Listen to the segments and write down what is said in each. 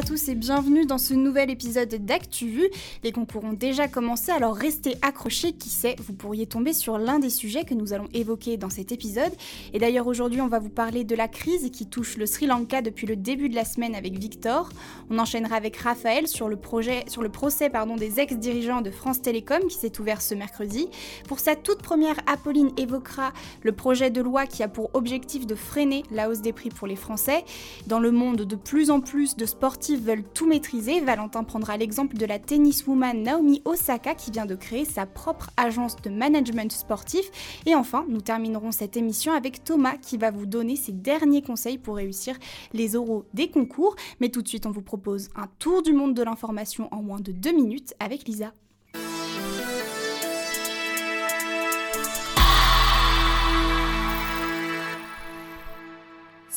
à tous et bienvenue dans ce nouvel épisode d'ActuVu. Les concours ont déjà commencé, alors restez accrochés, qui sait, vous pourriez tomber sur l'un des sujets que nous allons évoquer dans cet épisode. Et d'ailleurs aujourd'hui on va vous parler de la crise qui touche le Sri Lanka depuis le début de la semaine avec Victor. On enchaînera avec Raphaël sur le, projet, sur le procès pardon, des ex-dirigeants de France Télécom qui s'est ouvert ce mercredi. Pour sa toute première, Apolline évoquera le projet de loi qui a pour objectif de freiner la hausse des prix pour les Français. Dans le monde, de plus en plus de sportifs veulent tout maîtriser. Valentin prendra l'exemple de la tenniswoman Naomi Osaka qui vient de créer sa propre agence de management sportif. Et enfin, nous terminerons cette émission avec Thomas qui va vous donner ses derniers conseils pour réussir les oraux des concours. Mais tout de suite, on vous propose un tour du monde de l'information en moins de deux minutes avec Lisa.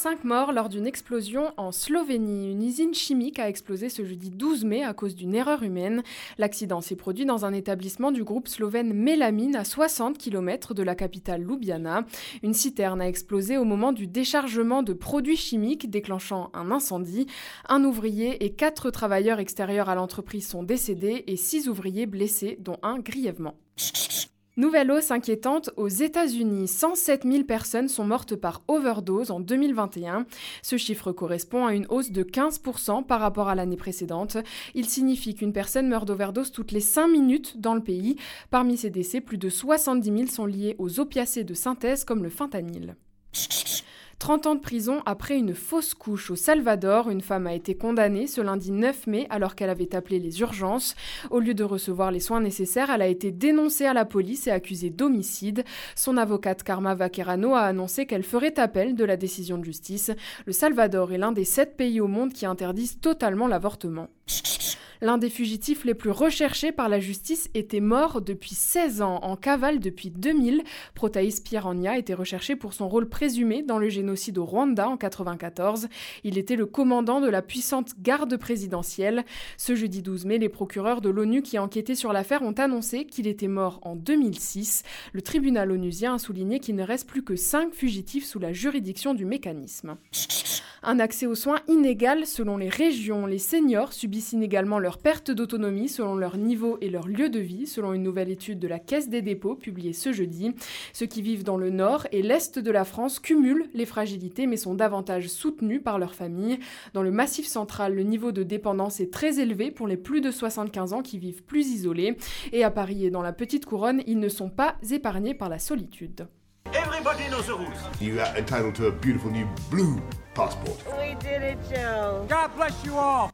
5 morts lors d'une explosion en Slovénie. Une usine chimique a explosé ce jeudi 12 mai à cause d'une erreur humaine. L'accident s'est produit dans un établissement du groupe slovène Melamine à 60 km de la capitale Ljubljana. Une citerne a explosé au moment du déchargement de produits chimiques déclenchant un incendie. Un ouvrier et quatre travailleurs extérieurs à l'entreprise sont décédés et six ouvriers blessés dont un grièvement. Nouvelle hausse inquiétante aux États-Unis. 107 000 personnes sont mortes par overdose en 2021. Ce chiffre correspond à une hausse de 15% par rapport à l'année précédente. Il signifie qu'une personne meurt d'overdose toutes les 5 minutes dans le pays. Parmi ces décès, plus de 70 000 sont liés aux opiacés de synthèse comme le fentanyl. 30 ans de prison après une fausse couche au Salvador. Une femme a été condamnée ce lundi 9 mai alors qu'elle avait appelé les urgences. Au lieu de recevoir les soins nécessaires, elle a été dénoncée à la police et accusée d'homicide. Son avocate Karma Vaquerano a annoncé qu'elle ferait appel de la décision de justice. Le Salvador est l'un des sept pays au monde qui interdisent totalement l'avortement. L'un des fugitifs les plus recherchés par la justice était mort depuis 16 ans, en cavale depuis 2000. Protaïs Pierragna était recherché pour son rôle présumé dans le génocide au Rwanda en 1994. Il était le commandant de la puissante garde présidentielle. Ce jeudi 12 mai, les procureurs de l'ONU qui enquêtaient sur l'affaire ont annoncé qu'il était mort en 2006. Le tribunal onusien a souligné qu'il ne reste plus que 5 fugitifs sous la juridiction du mécanisme. Un accès aux soins inégal selon les régions. Les seniors subissent inégalement leur perte d'autonomie selon leur niveau et leur lieu de vie, selon une nouvelle étude de la Caisse des dépôts publiée ce jeudi. Ceux qui vivent dans le nord et l'est de la France cumulent les fragilités mais sont davantage soutenus par leur famille. Dans le massif central, le niveau de dépendance est très élevé pour les plus de 75 ans qui vivent plus isolés. Et à Paris et dans la petite couronne, ils ne sont pas épargnés par la solitude. Everybody knows the rules. You are entitled to a beautiful new blue passport. We did it, Joe. God bless you all.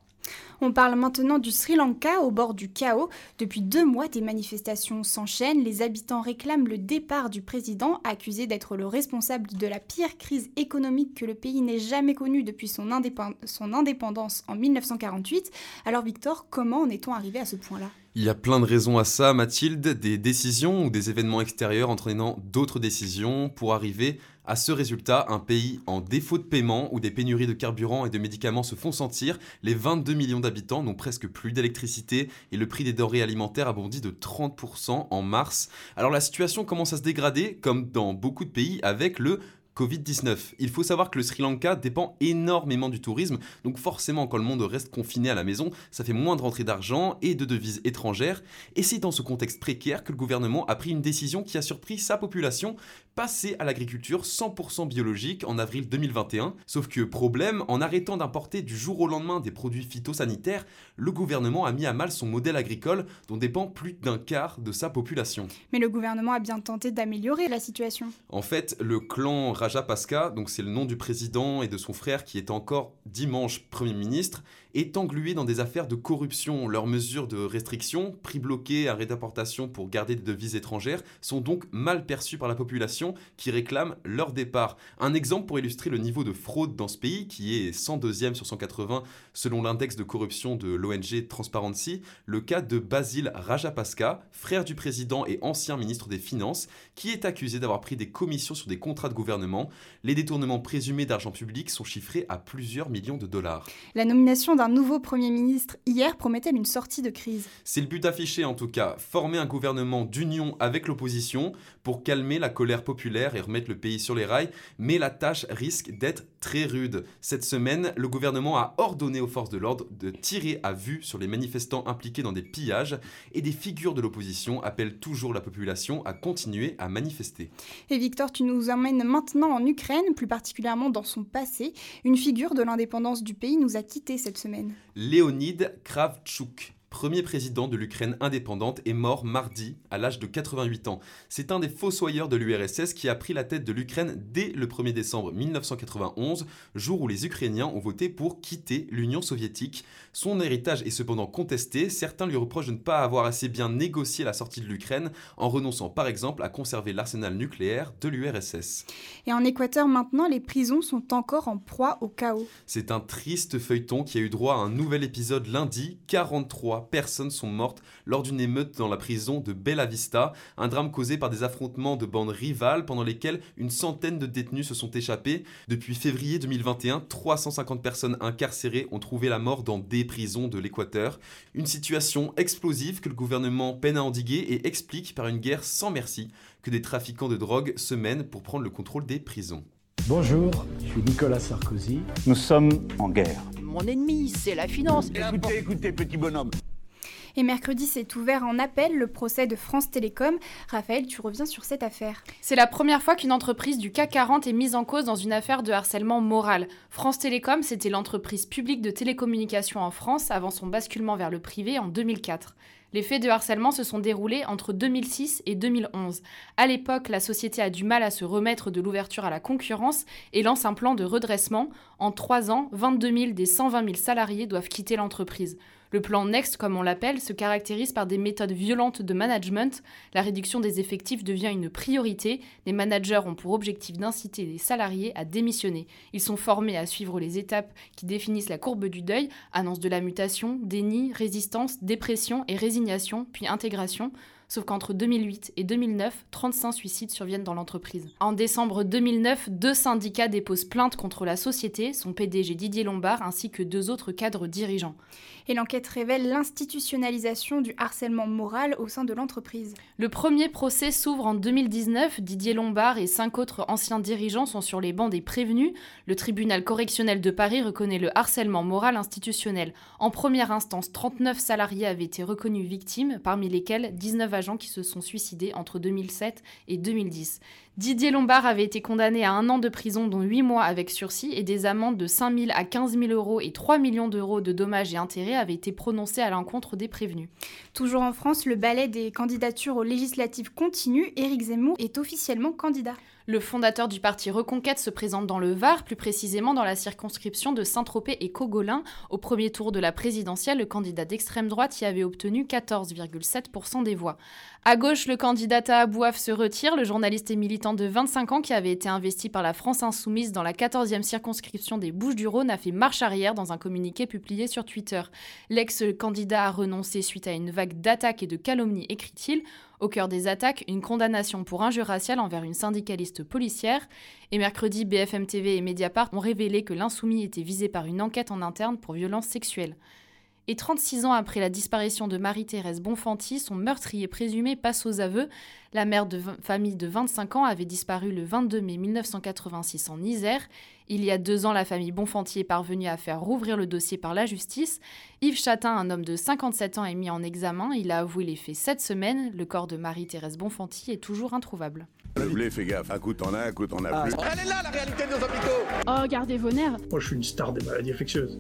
On parle maintenant du Sri Lanka au bord du chaos. Depuis deux mois, des manifestations s'enchaînent. Les habitants réclament le départ du président, accusé d'être le responsable de la pire crise économique que le pays n'ait jamais connue depuis son, indépendance en 1948. Alors Victor, comment en est-on arrivé à ce point-là? Il y a plein de raisons à ça, Mathilde, des décisions ou des événements extérieurs entraînant d'autres décisions pour arriver à ce résultat, un pays en défaut de paiement où des pénuries de carburant et de médicaments se font sentir, les 22 millions d'habitants n'ont presque plus d'électricité et le prix des denrées alimentaires a bondi de 30% en mars. Alors la situation commence à se dégrader, comme dans beaucoup de pays, avec le Covid-19. Il faut savoir que le Sri Lanka dépend énormément du tourisme, donc forcément quand le monde reste confiné à la maison, ça fait moins de rentrées d'argent et de devises étrangères, et c'est dans ce contexte précaire que le gouvernement a pris une décision qui a surpris sa population, passer à l'agriculture 100% biologique en avril 2021. Sauf que problème, en arrêtant d'importer du jour au lendemain des produits phytosanitaires, le gouvernement a mis à mal son modèle agricole dont dépend plus d'un quart de sa population. Mais le gouvernement a bien tenté d'améliorer la situation. En fait, le clan Rajapaksa, donc c'est le nom du président et de son frère qui est encore dimanche Premier ministre, est englué dans des affaires de corruption. Leurs mesures de restriction, prix bloqués, arrêt d'importation pour garder des devises étrangères, sont donc mal perçues par la population qui réclame leur départ. Un exemple pour illustrer le niveau de fraude dans ce pays, qui est 102e sur 180 selon l'index de corruption de l'ONG Transparency, le cas de Basil Rajapaksa, frère du président et ancien ministre des Finances, qui est accusé d'avoir pris des commissions sur des contrats de gouvernement. Les détournements présumés d'argent public sont chiffrés à plusieurs millions de dollars. La nomination d'un nouveau Premier ministre hier promettait une sortie de crise. C'est le but affiché en tout cas, former un gouvernement d'union avec l'opposition pour calmer la colère populaire et remettre le pays sur les rails, mais la tâche risque d'être très rude. Cette semaine, le gouvernement a ordonné aux forces de l'ordre de tirer à vue sur les manifestants impliqués dans des pillages et des figures de l'opposition appellent toujours la population à continuer à manifester. Et Victor, tu nous emmènes maintenant en Ukraine, plus particulièrement dans son passé. Une figure de l'indépendance du pays nous a quittés cette semaine. Léonid Kravchuk premier président de l'Ukraine indépendante, est mort mardi à l'âge de 88 ans. C'est un des fossoyeurs de l'URSS qui a pris la tête de l'Ukraine dès le 1er décembre 1991, jour où les Ukrainiens ont voté pour quitter l'Union soviétique. Son héritage est cependant contesté, certains lui reprochent de ne pas avoir assez bien négocié la sortie de l'Ukraine en renonçant par exemple à conserver l'arsenal nucléaire de l'URSS. Et en Équateur maintenant, les prisons sont encore en proie au chaos. C'est un triste feuilleton qui a eu droit à un nouvel épisode lundi, 43 personnes sont mortes lors d'une émeute dans la prison de Bella Vista, un drame causé par des affrontements de bandes rivales pendant lesquels une centaine de détenus se sont échappés. Depuis février 2021, 350 personnes incarcérées ont trouvé la mort dans des prisons de l'Équateur. Une situation explosive que le gouvernement peine à endiguer et explique par une guerre sans merci que des trafiquants de drogue se mènent pour prendre le contrôle des prisons. Bonjour, je suis Nicolas Sarkozy. Nous sommes en guerre. Mon ennemi, c'est la finance. Écoutez, écoutez, petit bonhomme. Et mercredi s'est ouvert en appel le procès de France Télécom. Raphaël, tu reviens sur cette affaire. C'est la première fois qu'une entreprise du CAC 40 est mise en cause dans une affaire de harcèlement moral. France Télécom, c'était l'entreprise publique de télécommunications en France avant son basculement vers le privé en 2004. Les faits de harcèlement se sont déroulés entre 2006 et 2011. À l'époque, la société a du mal à se remettre de l'ouverture à la concurrence et lance un plan de redressement. En trois ans, 22 000 des 120 000 salariés doivent quitter l'entreprise. Le plan Next, comme on l'appelle, se caractérise par des méthodes violentes de management. La réduction des effectifs devient une priorité. Les managers ont pour objectif d'inciter les salariés à démissionner. Ils sont formés à suivre les étapes qui définissent la courbe du deuil, annonce de la mutation, déni, résistance, dépression et résignation, puis intégration. Sauf qu'entre 2008 et 2009, 35 suicides surviennent dans l'entreprise. En décembre 2009, deux syndicats déposent plainte contre la société, son PDG Didier Lombard ainsi que deux autres cadres dirigeants. Et l'enquête révèle l'institutionnalisation du harcèlement moral au sein de l'entreprise. Le premier procès s'ouvre en 2019. Didier Lombard et cinq autres anciens dirigeants sont sur les bancs des prévenus. Le tribunal correctionnel de Paris reconnaît le harcèlement moral institutionnel. En première instance, 39 salariés avaient été reconnus victimes, parmi lesquels 19 agents qui se sont suicidés entre 2007 et 2010. Didier Lombard avait été condamné à un an de prison, dont 8 mois avec sursis, et des amendes de 5 000 à 15 000 euros et 3 millions d'euros de dommages et intérêts avaient été prononcés à l'encontre des prévenus. Toujours en France, le ballet des candidatures aux législatives continue. Éric Zemmour est officiellement candidat. Le fondateur du parti Reconquête se présente dans le Var, plus précisément dans la circonscription de Saint-Tropez et Cogolin. Au premier tour de la présidentielle, le candidat d'extrême droite y avait obtenu 14,7% des voix. À gauche, le candidat à Abouaf se retire. Le journaliste et militant de 25 ans qui avait été investi par la France Insoumise dans la 14e circonscription des Bouches-du-Rhône a fait marche arrière dans un communiqué publié sur Twitter. L'ex-candidat a renoncé suite à une vague d'attaques et de calomnies, écrit-il. Au cœur des attaques, une condamnation pour injure raciale envers une syndicaliste policière. Et mercredi, BFM TV et Mediapart ont révélé que l'insoumis était visé par une enquête en interne pour violences sexuelles. Et 36 ans après la disparition de Marie-Thérèse Bonfanti, son meurtrier présumé passe aux aveux. La mère de famille de 25 ans avait disparu le 22 mai 1986 en Isère. Il y a deux ans, la famille Bonfanti est parvenue à faire rouvrir le dossier par la justice. Yves Chatin, un homme de 57 ans, est mis en examen. Il a avoué les faits cette semaine. Le corps de Marie-Thérèse Bonfanti est toujours introuvable. Le fais gaffe. Un coup t'en as, un coup t'en as plus. Elle est là la réalité de nos hôpitaux Oh, gardez vos nerfs Moi, je suis une star des maladies infectieuses.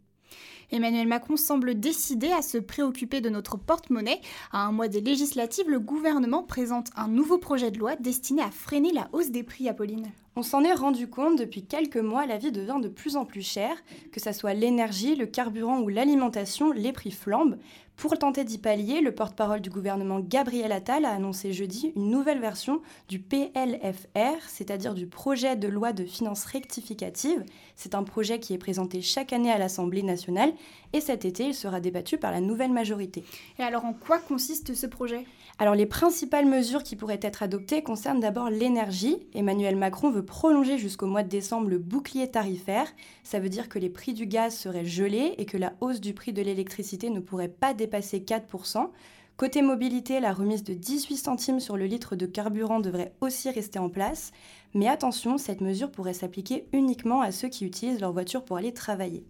Emmanuel Macron semble décidé à se préoccuper de notre porte-monnaie. À un mois des législatives, le gouvernement présente un nouveau projet de loi destiné à freiner la hausse des prix, Apolline. On s'en est rendu compte depuis quelques mois, la vie devient de plus en plus chère, que ce soit l'énergie, le carburant ou l'alimentation, les prix flambent. Pour tenter d'y pallier, le porte-parole du gouvernement Gabriel Attal a annoncé jeudi une nouvelle version du PLFR, c'est-à-dire du projet de loi de finances rectificative. C'est un projet qui est présenté chaque année à l'Assemblée nationale et cet été, il sera débattu par la nouvelle majorité. Et alors en quoi consiste ce projet? Alors les principales mesures qui pourraient être adoptées concernent d'abord l'énergie. Emmanuel Macron veut prolonger jusqu'au mois de décembre le bouclier tarifaire. Ça veut dire que les prix du gaz seraient gelés et que la hausse du prix de l'électricité ne pourrait pas dépasser 4%. Côté mobilité, la remise de 18 centimes sur le litre de carburant devrait aussi rester en place. Mais attention, cette mesure pourrait s'appliquer uniquement à ceux qui utilisent leur voiture pour aller travailler.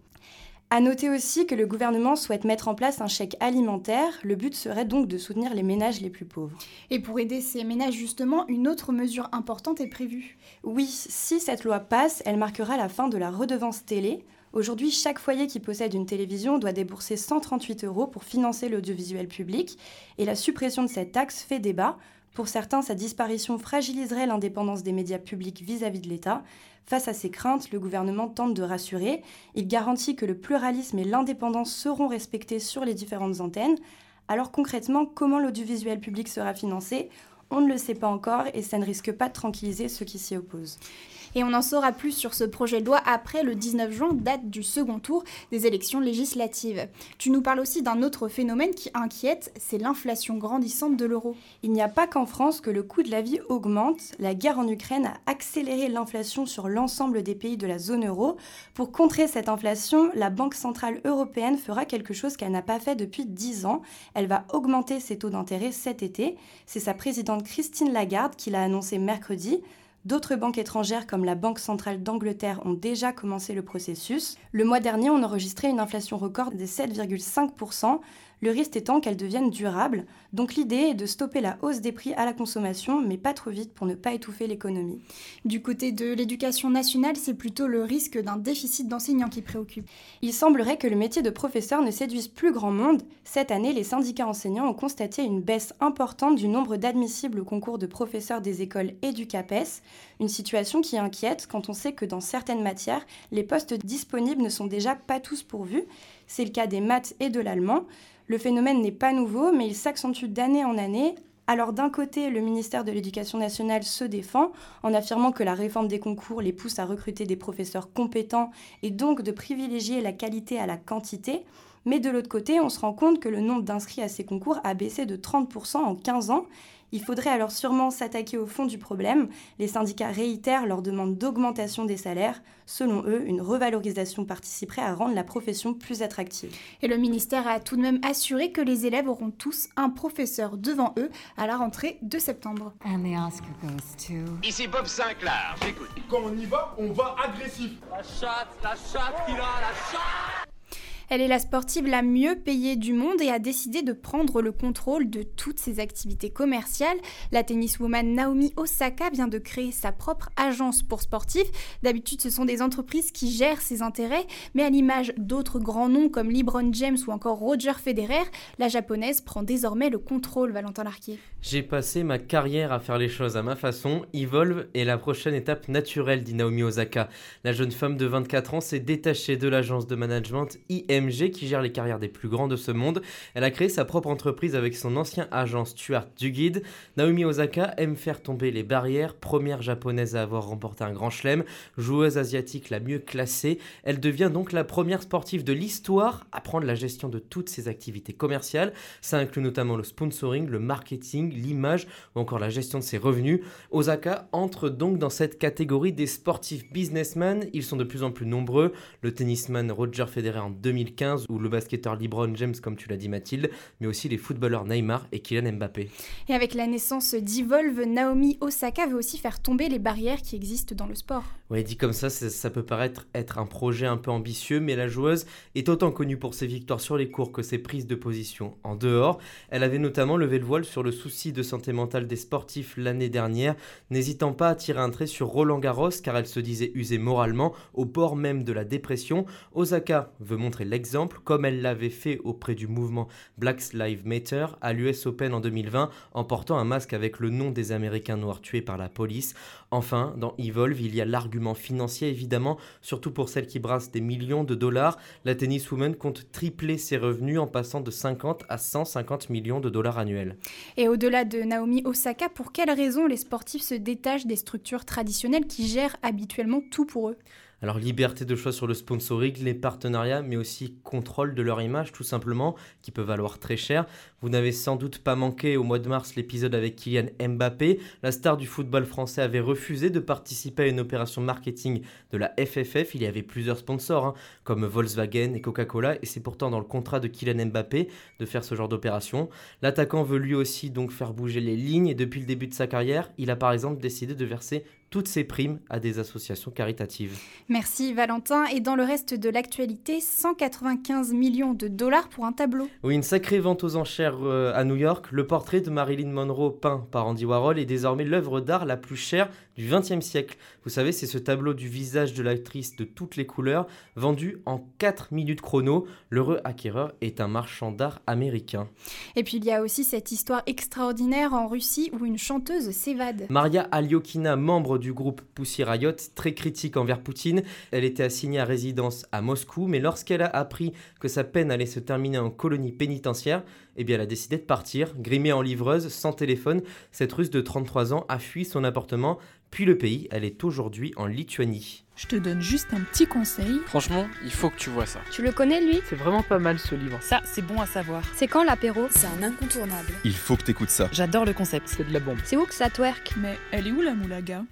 À noter aussi que le gouvernement souhaite mettre en place un chèque alimentaire. Le but serait donc de soutenir les ménages les plus pauvres. Et pour aider ces ménages, justement, une autre mesure importante est prévue. Oui, si cette loi passe, elle marquera la fin de la redevance télé. Aujourd'hui, chaque foyer qui possède une télévision doit débourser 138 euros pour financer l'audiovisuel public. Et la suppression de cette taxe fait débat. Pour certains, sa disparition fragiliserait l'indépendance des médias publics vis-à-vis de l'État. Face à ces craintes, le gouvernement tente de rassurer. Il garantit que le pluralisme et l'indépendance seront respectés sur les différentes antennes. Alors concrètement, comment l'audiovisuel public sera financé? On ne le sait pas encore et ça ne risque pas de tranquilliser ceux qui s'y opposent. Et on en saura plus sur ce projet de loi après le 19 juin, date du second tour des élections législatives. Tu nous parles aussi d'un autre phénomène qui inquiète, c'est l'inflation grandissante de l'euro. Il n'y a pas qu'en France que le coût de la vie augmente. La guerre en Ukraine a accéléré l'inflation sur l'ensemble des pays de la zone euro. Pour contrer cette inflation, la Banque centrale européenne fera quelque chose qu'elle n'a pas fait depuis 10 ans. Elle va augmenter ses taux d'intérêt cet été. C'est sa présidente Christine Lagarde qui l'a annoncé mercredi. D'autres banques étrangères comme la Banque centrale d'Angleterre ont déjà commencé le processus. Le mois dernier, on enregistrait une inflation record de 7,5%, le risque étant qu'elle devienne durable. Donc l'idée est de stopper la hausse des prix à la consommation, mais pas trop vite pour ne pas étouffer l'économie. Du côté de l'éducation nationale, c'est plutôt le risque d'un déficit d'enseignants qui préoccupe. Il semblerait que le métier de professeur ne séduise plus grand monde. Cette année, les syndicats enseignants ont constaté une baisse importante du nombre d'admissibles au concours de professeurs des écoles et du CAPES, une situation qui inquiète quand on sait que dans certaines matières, les postes disponibles ne sont déjà pas tous pourvus. C'est le cas des maths et de l'allemand. Le phénomène n'est pas nouveau, mais il s'accentue d'année en année. Alors d'un côté, le ministère de l'Éducation nationale se défend en affirmant que la réforme des concours les pousse à recruter des professeurs compétents et donc de privilégier la qualité à la quantité. Mais de l'autre côté, on se rend compte que le nombre d'inscrits à ces concours a baissé de 30% en 15 ans il faudrait alors sûrement s'attaquer au fond du problème. Les syndicats réitèrent leur demande d'augmentation des salaires. Selon eux, une revalorisation participerait à rendre la profession plus attractive. Et le ministère a tout de même assuré que les élèves auront tous un professeur devant eux à la rentrée de septembre. Ici Bob Sinclair, j'écoute. Quand on y va, on va agressif. La chatte, la chatte qu'il a, la chatte elle est la sportive la mieux payée du monde et a décidé de prendre le contrôle de toutes ses activités commerciales. La tenniswoman Naomi Osaka vient de créer sa propre agence pour sportifs. D'habitude, ce sont des entreprises qui gèrent ses intérêts, mais à l'image d'autres grands noms comme LeBron James ou encore Roger Federer, la japonaise prend désormais le contrôle, Valentin Larquier. J'ai passé ma carrière à faire les choses à ma façon. Evolve est la prochaine étape naturelle, dit Naomi Osaka. La jeune femme de 24 ans s'est détachée de l'agence de management IM qui gère les carrières des plus grands de ce monde. Elle a créé sa propre entreprise avec son ancien agent Stuart Duguid. Naomi Osaka aime faire tomber les barrières, première japonaise à avoir remporté un grand chelem, joueuse asiatique la mieux classée. Elle devient donc la première sportive de l'histoire à prendre la gestion de toutes ses activités commerciales. Ça inclut notamment le sponsoring, le marketing, l'image ou encore la gestion de ses revenus. Osaka entre donc dans cette catégorie des sportifs businessmen. Ils sont de plus en plus nombreux. Le tennisman Roger Federer en 2000 ou le basketteur LeBron James, comme tu l'as dit Mathilde, mais aussi les footballeurs Neymar et Kylian Mbappé. Et avec la naissance d'Evolve, Naomi Osaka veut aussi faire tomber les barrières qui existent dans le sport. Oui, dit comme ça, ça, peut paraître être un projet un peu ambitieux, mais la joueuse est autant connue pour ses victoires sur les cours que ses prises de position en dehors. Elle avait notamment levé le voile sur le souci de santé mentale des sportifs l'année dernière, n'hésitant pas à tirer un trait sur Roland Garros car elle se disait usée moralement au bord même de la dépression. Osaka veut montrer l'exemple comme elle l'avait fait auprès du mouvement Black Lives Matter à l'US Open en 2020 en portant un masque avec le nom des Américains noirs tués par la police. Enfin, dans Evolve, il y a l'argument financier évidemment, surtout pour celles qui brassent des millions de dollars. La tenniswoman compte tripler ses revenus en passant de 50 à 150 millions de dollars annuels. Et au-delà de Naomi Osaka, pour quelles raisons les sportifs se détachent des structures traditionnelles qui gèrent habituellement tout pour eux? Alors liberté de choix sur le sponsoring, les partenariats, mais aussi contrôle de leur image tout simplement, qui peut valoir très cher. Vous n'avez sans doute pas manqué au mois de mars l'épisode avec Kylian Mbappé. La star du football français avait refusé de participer à une opération marketing de la FFF. Il y avait plusieurs sponsors, hein, comme Volkswagen et Coca-Cola, et c'est pourtant dans le contrat de Kylian Mbappé de faire ce genre d'opération. L'attaquant veut lui aussi donc faire bouger les lignes, et depuis le début de sa carrière, il a par exemple décidé de verser toutes ces primes à des associations caritatives. Merci Valentin. Et dans le reste de l'actualité, 195 millions de dollars pour un tableau. Oui, une sacrée vente aux enchères euh, à New York. Le portrait de Marilyn Monroe peint par Andy Warhol est désormais l'œuvre d'art la plus chère du XXe siècle. Vous savez, c'est ce tableau du visage de l'actrice de toutes les couleurs, vendu en 4 minutes chrono. L'heureux acquéreur est un marchand d'art américain. Et puis il y a aussi cette histoire extraordinaire en Russie où une chanteuse s'évade. Maria Alyokina, membre du groupe Pussy Riot, très critique envers Poutine. Elle était assignée à résidence à Moscou, mais lorsqu'elle a appris que sa peine allait se terminer en colonie pénitentiaire, eh bien elle a décidé de partir, grimée en livreuse, sans téléphone. Cette russe de 33 ans a fui son appartement, puis le pays. Elle est aujourd'hui en Lituanie. Je te donne juste un petit conseil. Franchement, il faut que tu vois ça. Tu le connais lui? C'est vraiment pas mal ce livre. Ça, c'est bon à savoir. C'est quand l'apéro? C'est un incontournable. Il faut que t'écoutes ça. J'adore le concept. C'est de la bombe. C'est où que ça twerk? Mais elle est où la moulaga?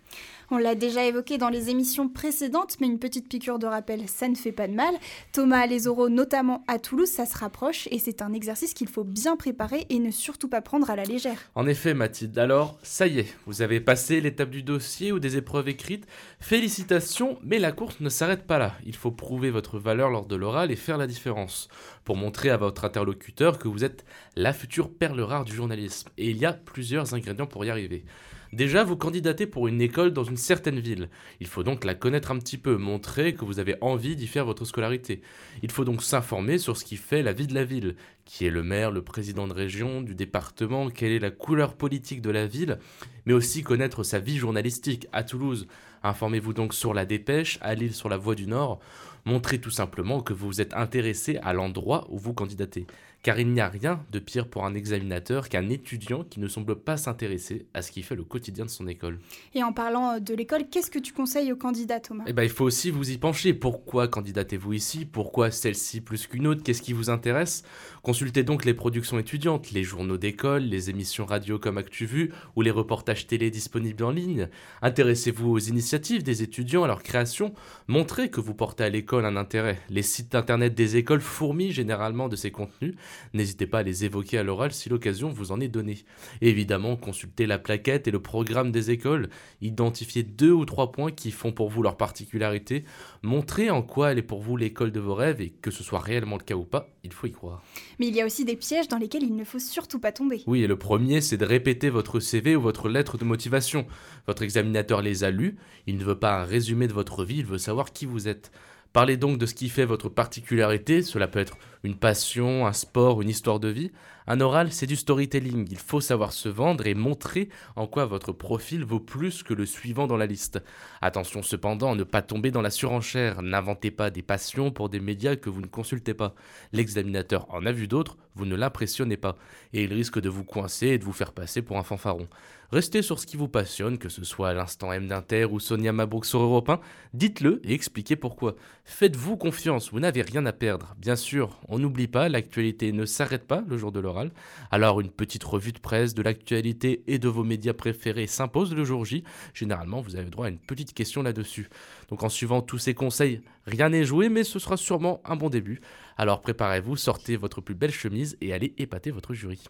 On l'a déjà évoqué dans les émissions précédentes, mais une petite piqûre de rappel, ça ne fait pas de mal. Thomas oraux, notamment à Toulouse, ça se rapproche et c'est un exercice qu'il faut bien préparer et ne surtout pas prendre à la légère. En effet, Mathilde, alors, ça y est, vous avez passé l'étape du dossier ou des épreuves écrites. Félicitations, mais la course ne s'arrête pas là. Il faut prouver votre valeur lors de l'oral et faire la différence pour montrer à votre interlocuteur que vous êtes la future perle rare du journalisme. Et il y a plusieurs ingrédients pour y arriver. Déjà, vous candidatez pour une école dans une certaine ville. Il faut donc la connaître un petit peu, montrer que vous avez envie d'y faire votre scolarité. Il faut donc s'informer sur ce qui fait la vie de la ville, qui est le maire, le président de région, du département, quelle est la couleur politique de la ville, mais aussi connaître sa vie journalistique à Toulouse. Informez-vous donc sur la dépêche, à Lille sur la voie du Nord. Montrez tout simplement que vous êtes intéressé à l'endroit où vous candidatez car il n'y a rien de pire pour un examinateur qu'un étudiant qui ne semble pas s'intéresser à ce qui fait le quotidien de son école. Et en parlant euh, de l'école, qu'est-ce que tu conseilles aux candidats, Thomas? Eh ben, il faut aussi vous y pencher. Pourquoi candidatez-vous ici? Pourquoi celle-ci plus qu'une autre? Qu'est-ce qui vous intéresse? Consultez donc les productions étudiantes, les journaux d'école, les émissions radio comme ActuVu ou les reportages télé disponibles en ligne. Intéressez-vous aux initiatives des étudiants, à leur création? Montrez que vous portez à l'école un intérêt. Les sites internet des écoles fourmillent généralement de ces contenus N'hésitez pas à les évoquer à l'oral si l'occasion vous en est donnée. évidemment, consultez la plaquette et le programme des écoles, identifiez deux ou trois points qui font pour vous leur particularité, montrez en quoi elle est pour vous l'école de vos rêves et que ce soit réellement le cas ou pas, il faut y croire. Mais il y a aussi des pièges dans lesquels il ne faut surtout pas tomber. Oui, et le premier, c'est de répéter votre CV ou votre lettre de motivation. Votre examinateur les a lus, il ne veut pas un résumé de votre vie, il veut savoir qui vous êtes. Parlez donc de ce qui fait votre particularité, cela peut être une passion, un sport, une histoire de vie. Un oral, c'est du storytelling. Il faut savoir se vendre et montrer en quoi votre profil vaut plus que le suivant dans la liste. Attention cependant à ne pas tomber dans la surenchère. N'inventez pas des passions pour des médias que vous ne consultez pas. L'examinateur en a vu d'autres, vous ne l'impressionnez pas. Et il risque de vous coincer et de vous faire passer pour un fanfaron. Restez sur ce qui vous passionne, que ce soit l'instant M d'Inter ou Sonia Mabrouk sur Europe 1. Dites-le et expliquez pourquoi. Faites-vous confiance, vous n'avez rien à perdre. Bien sûr, on n'oublie pas, l'actualité ne s'arrête pas le jour de l'oral. Alors une petite revue de presse de l'actualité et de vos médias préférés s'impose le jour J. Généralement, vous avez droit à une petite question là-dessus. Donc en suivant tous ces conseils, rien n'est joué, mais ce sera sûrement un bon début. Alors préparez-vous, sortez votre plus belle chemise et allez épater votre jury.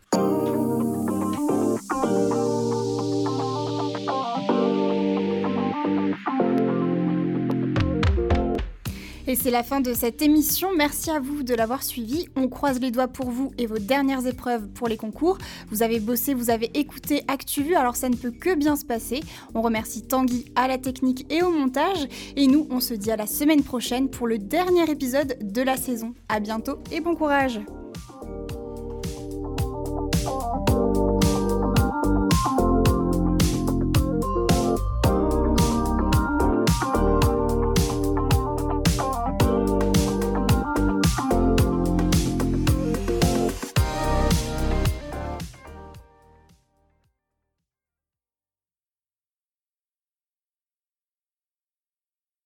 Et c'est la fin de cette émission. Merci à vous de l'avoir suivi. On croise les doigts pour vous et vos dernières épreuves pour les concours. Vous avez bossé, vous avez écouté ActuVu, alors ça ne peut que bien se passer. On remercie Tanguy à la technique et au montage. Et nous, on se dit à la semaine prochaine pour le dernier épisode de la saison. À bientôt et bon courage!